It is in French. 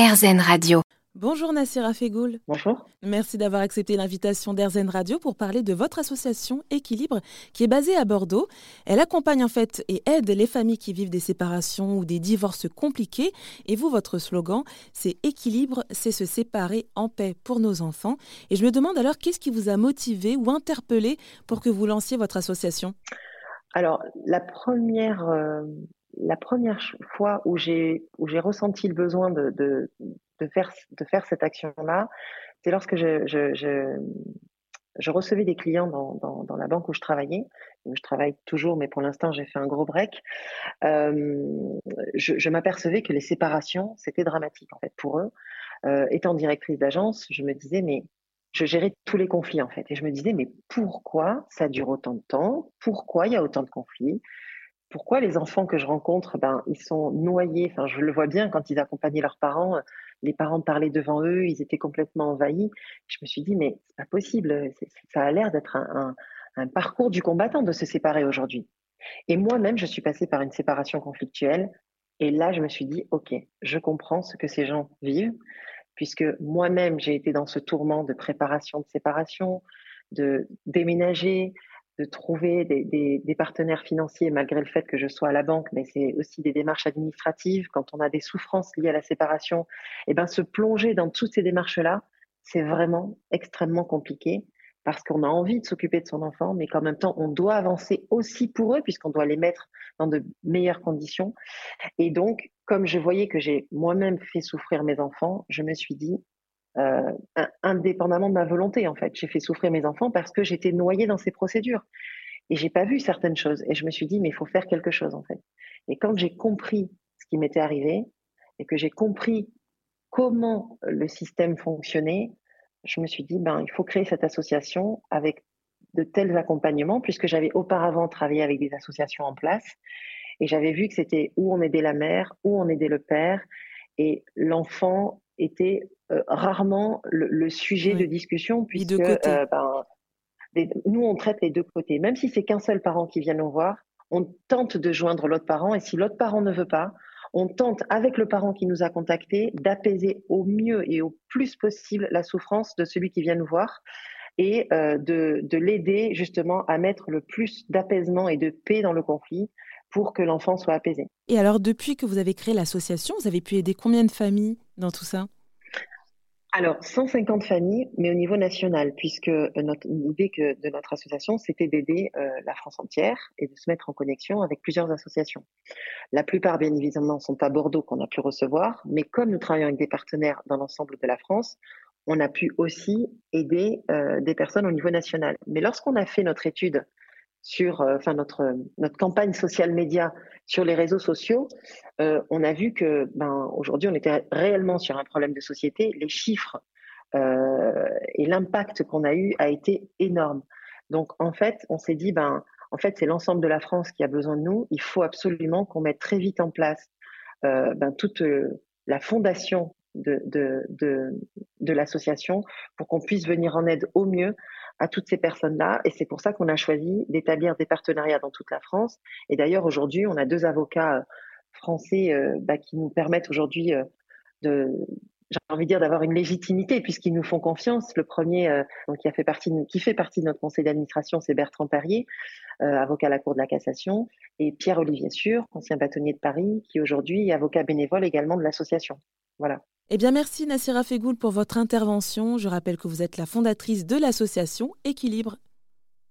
RZN Radio. Bonjour Nassira Fegoul. Bonjour. Merci d'avoir accepté l'invitation d'Airzen Radio pour parler de votre association Équilibre qui est basée à Bordeaux. Elle accompagne en fait et aide les familles qui vivent des séparations ou des divorces compliqués. Et vous, votre slogan, c'est Équilibre, c'est se séparer en paix pour nos enfants. Et je me demande alors qu'est-ce qui vous a motivé ou interpellé pour que vous lanciez votre association? Alors, la première, euh, la première fois où j'ai ressenti le besoin de, faire, cette action-là, c'est lorsque je, recevais des clients dans, la banque où je travaillais. Je travaille toujours, mais pour l'instant, j'ai fait un gros break. Euh, je, je m'apercevais que les séparations, c'était dramatique en fait pour eux. Euh, étant directrice d'agence, je me disais, mais je gérais tous les conflits en fait. Et je me disais, mais pourquoi ça dure autant de temps? Pourquoi il y a autant de conflits? Pourquoi les enfants que je rencontre, ben, ils sont noyés. Enfin, je le vois bien quand ils accompagnaient leurs parents. Les parents parlaient devant eux, ils étaient complètement envahis. Je me suis dit, mais c'est pas possible. Ça a l'air d'être un, un, parcours du combattant de se séparer aujourd'hui. Et moi-même, je suis passée par une séparation conflictuelle. Et là, je me suis dit, OK, je comprends ce que ces gens vivent, puisque moi-même, j'ai été dans ce tourment de préparation de séparation, de déménager, de trouver des, partenaires financiers malgré le fait que je sois à la banque, mais c'est aussi des démarches administratives. Quand on a des souffrances liées à la séparation, et eh ben se plonger dans toutes ces démarches-là, c'est vraiment extrêmement compliqué parce qu'on a envie de s'occuper de son enfant, mais qu'en même temps, on doit avancer aussi pour eux puisqu'on doit les mettre dans de meilleures conditions. Et donc, comme je voyais que j'ai moi-même fait souffrir mes enfants, je me suis dit, euh, indépendamment de ma volonté en fait. J'ai fait souffrir mes enfants parce que j'étais noyée dans ces procédures et j'ai pas vu certaines choses et je me suis dit mais il faut faire quelque chose en fait. Et quand j'ai compris ce qui m'était arrivé et que j'ai compris comment le système fonctionnait, je me suis dit ben il faut créer cette association avec de tels accompagnements puisque j'avais auparavant travaillé avec des associations en place et j'avais vu que c'était où on aidait la mère, où on aidait le père et l'enfant était euh, rarement le, sujet de discussion puisque euh, ben, nous on traite les deux côtés. Même si c'est qu'un seul parent qui vient nous voir, on tente de joindre l'autre parent et si l'autre parent ne veut pas, on tente avec le parent qui nous a contacté d'apaiser au mieux et au plus possible la souffrance de celui qui vient nous voir et euh, de, de l'aider justement à mettre le plus d'apaisement et de paix dans le conflit pour que l'enfant soit apaisé. Et alors, depuis que vous avez créé l'association, vous avez pu aider combien de familles dans tout ça? Alors, 150 familles, mais au niveau national, puisque l'idée de notre association, c'était d'aider euh, la France entière et de se mettre en connexion avec plusieurs associations. La plupart, bien évidemment, sont à Bordeaux qu'on a pu recevoir, mais comme nous travaillons avec des partenaires dans l'ensemble de la France, on a pu aussi aider euh, des personnes au niveau national. Mais lorsqu'on a fait notre étude sur, euh, enfin notre notre campagne social média sur les réseaux sociaux, euh, on a vu que ben aujourd'hui on était réellement sur un problème de société. Les chiffres euh, et l'impact qu'on a eu a été énorme. Donc en fait, on s'est dit ben en fait c'est l'ensemble de la France qui a besoin de nous. Il faut absolument qu'on mette très vite en place euh, ben, toute la fondation de, de, de, de l'association pour qu'on puisse venir en aide au mieux à toutes ces personnes-là. Et c'est pour ça qu'on a choisi d'établir des partenariats dans toute la France. Et d'ailleurs, aujourd'hui, on a deux avocats euh, français euh, bah, qui nous permettent aujourd'hui euh, de, j'ai envie de dire, d'avoir une légitimité puisqu'ils nous font confiance. Le premier, donc, qui, a fait partie de, notre conseil d'administration, c'est Bertrand Perrier, avocat à la Cour de la Cassation, et Pierre-Olivier Sûr, ancien bâtonnier de Paris, qui aujourd'hui est avocat bénévole également de l'association. Voilà. Eh bien, merci Nassira Fegoul pour votre intervention. Je rappelle que vous êtes la fondatrice de l'association Équilibre